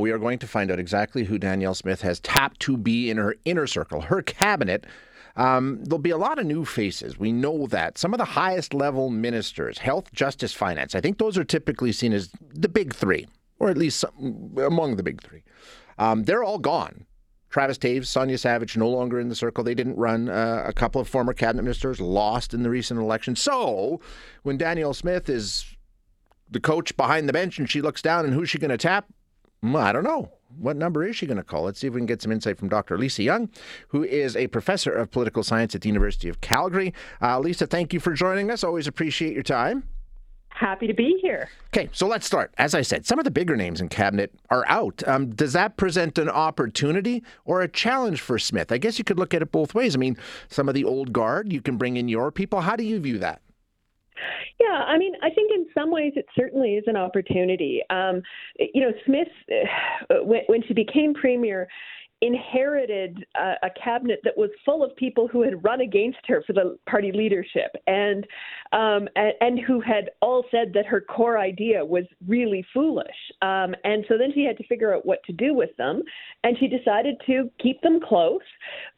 We are going to find out exactly who Danielle Smith has tapped to be in her inner circle, her cabinet. Um, there'll be a lot of new faces. We know that. Some of the highest level ministers, health, justice, finance, I think those are typically seen as the big three, or at least some, among the big three. Um, they're all gone. Travis Toews, Sonya Savage, no longer in the circle. They didn't run. Uh, a couple of former cabinet ministers lost in the recent election. So when Danielle Smith is the coach behind the bench and she looks down and who's she going to tap? I don't know. What number is she going to call? Let's see if we can get some insight from Dr. Lisa Young, who is a professor of political science at the University of Calgary. Uh, Lisa, thank you for joining us. Always appreciate your time. Happy to be here. Okay, so let's start. As I said, some of the bigger names in cabinet are out. Um, does that present an opportunity or a challenge for Smith? I guess you could look at it both ways. I mean, some of the old guard, you can bring in your people. How do you view that? Yeah, I mean, I think in some ways it certainly is an opportunity. Um, you know, Smith, when, when she became premier, inherited a, cabinet that was full of people who had run against her for the party leadership and, um, and, and who had all said that her core idea was really foolish. Um, and so then she had to figure out what to do with them, and she decided to keep them close.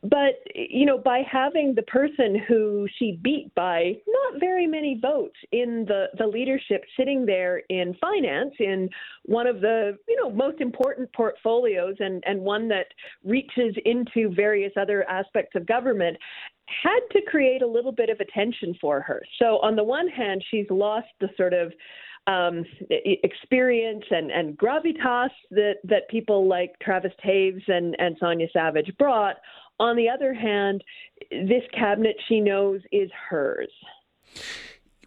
But you know, by having the person who she beat by not very many votes in the the leadership sitting there in finance in one of the you know most important portfolios and and one that reaches into various other aspects of government had to create a little bit of attention for her. So on the one hand, she's lost the sort of um, experience and, and gravitas that, that people like Travis Toews and, and Sonya Savage brought. On the other hand, this cabinet she knows is hers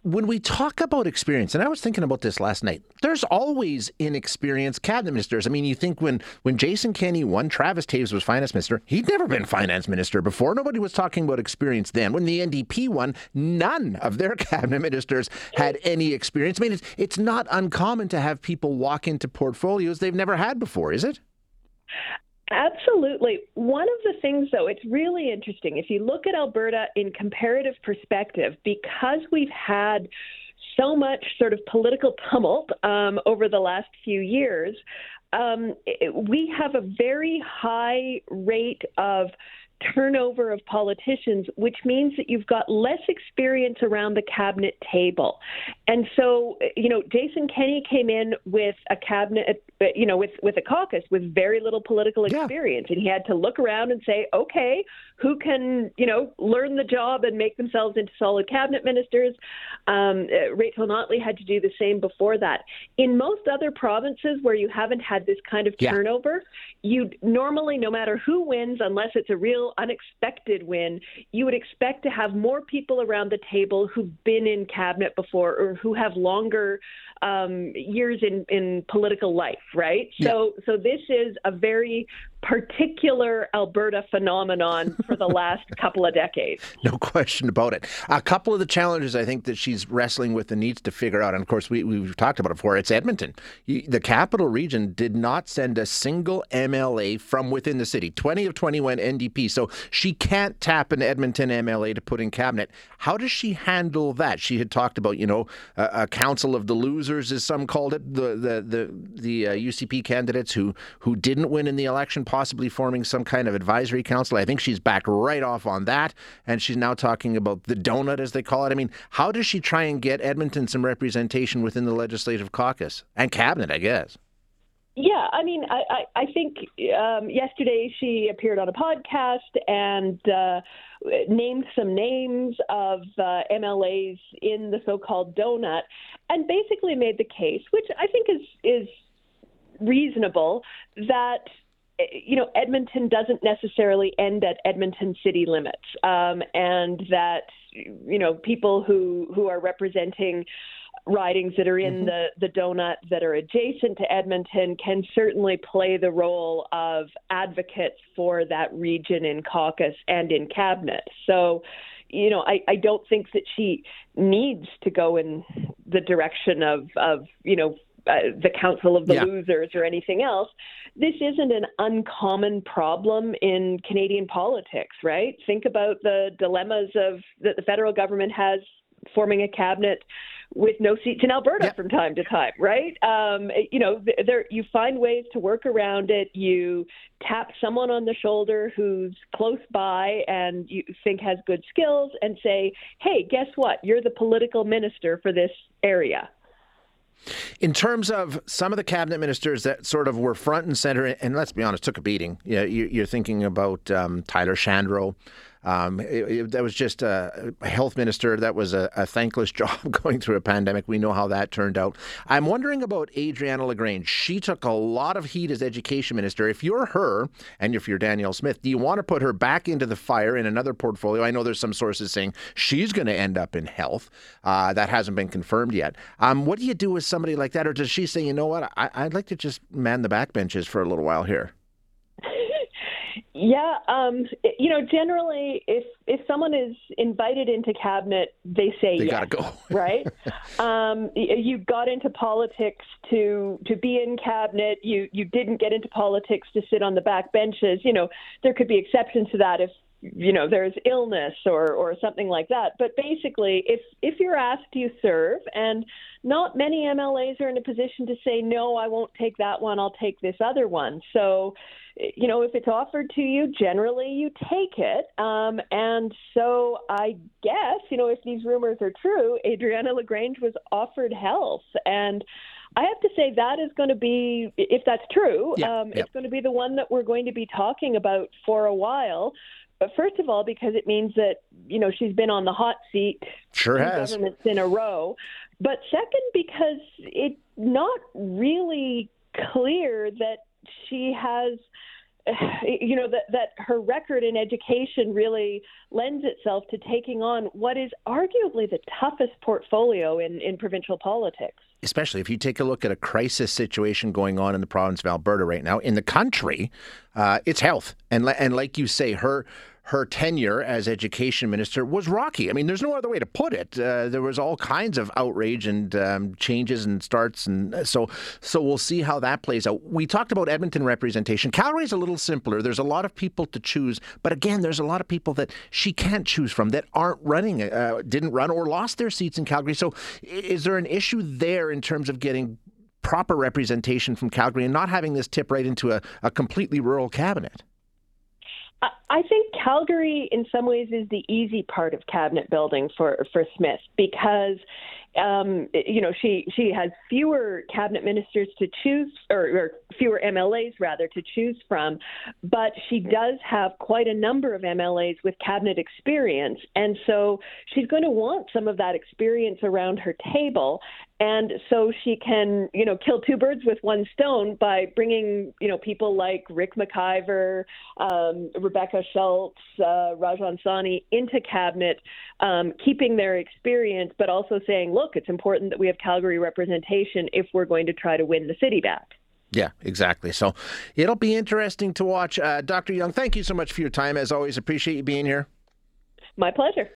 when we talk about experience, and I was thinking about this last night, there's always inexperienced cabinet ministers. I mean, you think when when Jason Kenney won, Travis Toews was finance minister. He'd never been finance minister before. Nobody was talking about experience then. When the NDP won, none of their cabinet ministers had any experience. I mean, it's it's not uncommon to have people walk into portfolios they've never had before, is it? Absolutely. One of the things, though, it's really interesting. If you look at Alberta in comparative perspective, because we've had so much sort of political tumult um, over the last few years, um, we have a very high rate of turnover of politicians, which means that you've got less experience around the cabinet table. And so, you know, Jason Kenney came in with a cabinet, you know, with, with a caucus with very little political experience. Yeah. And he had to look around and say, okay, who can, you know, learn the job and make themselves into solid cabinet ministers? Um, Rachel Notley had to do the same before that. In most other provinces where you haven't had this kind of turnover, yeah. you normally, no matter who wins, unless it's a real unexpected win, you would expect to have more people around the table who've been in cabinet before or who have longer um, years in, in political life, right? Yeah. So, so this is a very particular Alberta phenomenon for the last couple of decades. No question about it. A couple of the challenges I think that she's wrestling with and needs to figure out, and of course we, we've talked about it before, it's Edmonton. The capital region did not send a single MLA from within the city. 20 of 20 went NDP. So she can't tap an Edmonton MLA to put in cabinet. How does she handle that? She had talked about, you know, a, a council of the losers, as some called it, the the the, the uh, UCP candidates who who didn't win in the election possibly forming some kind of advisory council. I think she's back right off on that. And she's now talking about the donut, as they call it. I mean, how does she try and get Edmonton some representation within the legislative caucus and cabinet, I guess? Yeah, I mean, I, I, I think um, yesterday she appeared on a podcast and uh, named some names of uh, MLAs in the so-called donut, and basically made the case, which I think is is reasonable, that you know, Edmonton doesn't necessarily end at Edmonton city limits, um, and that you know people who who are representing ridings that are in mm-hmm. the the donut that are adjacent to Edmonton can certainly play the role of advocates for that region in caucus and in cabinet. So, you know, I, I don't think that she needs to go in the direction of of you know uh, the Council of the yeah. Losers or anything else. This isn't an uncommon problem in Canadian politics, right? Think about the dilemmas of that the federal government has forming a cabinet with no seats in Alberta Yep. from time to time, right? Um, you know, there you find ways to work around it. You tap someone on the shoulder who's close by and you think has good skills, and say, "Hey, guess what? You're the political minister for this area." In terms of some of the cabinet ministers that sort of were front and center, and let's be honest, took a beating. You know, you, you're thinking about um, Tyler Shandro. Um, it, it- that was just a, health minister. That was a, a thankless job going through a pandemic. We know how that turned out. I'm wondering about Adriana LaGrange. She took a lot of heat as education minister. If you're her, and if you're Danielle Smith, do you want to put her back into the fire in another portfolio? I know there's some sources saying she's going to end up in health. Uh, that hasn't been confirmed yet. Um, what do you do with somebody like that, or does she say, you know what, I, I'd like to just man the backbenches for a little while here? Yeah, um, you know, generally, if if someone is invited into cabinet, they say They yes, gotta go. right? Um, you got into politics to to be in cabinet. You you didn't get into politics to sit on the back benches. You know, there could be exceptions to that if you know there's illness or or something like that. But basically, if if you're asked, you serve, and not many MLAs are in a position to say no. I won't take that one. I'll take this other one. So you know, if it's offered to you, generally you take it. Um, and so I guess, you know, if these rumors are true, Adriana LaGrange was offered health. And I have to say that is going to be, if that's true, Yeah, um, yeah. it's going to be the one that we're going to be talking about for a while. But first of all, because it means that, you know, she's been on the hot seat Sure has. governments in a row. But second, because it's not really clear that she has, you know, that that her record in education really lends itself to taking on what is arguably the toughest portfolio in in provincial politics. especially if you take a look at a crisis situation going on in the province of Alberta right now, in the country, uh, it's health, and and like you say, her her tenure as education minister was rocky. I mean, there's no other way to put it. Uh, there was all kinds of outrage and um, changes and starts, and uh, so so we'll see how that plays out. We talked about Edmonton representation. Calgary's a little simpler. There's a lot of people to choose, but again, there's a lot of people that she can't choose from that aren't running, uh, didn't run, or lost their seats in Calgary. So, is there an issue there in terms of getting proper representation from Calgary and not having this tip right into a, a completely rural cabinet? I- think Calgary, in some ways, is the easy part of cabinet building for for Smith because, um, you know, she she has fewer cabinet ministers to choose, or, or fewer MLAs rather to choose from, but she does have quite a number of MLAs with cabinet experience, and so she's going to want some of that experience around her table, and so she can, you know, kill two birds with one stone by bringing, you know, people like Rick McIver, um, Rebecca Schulz, uh, Rajan Sawhney into cabinet, um, keeping their experience, but also saying, look, it's important that we have Calgary representation if we're going to try to win the city back. Yeah, exactly. So it'll be interesting to watch. Uh, Dr. Young, thank you so much for your time. As always, appreciate you being here. My pleasure.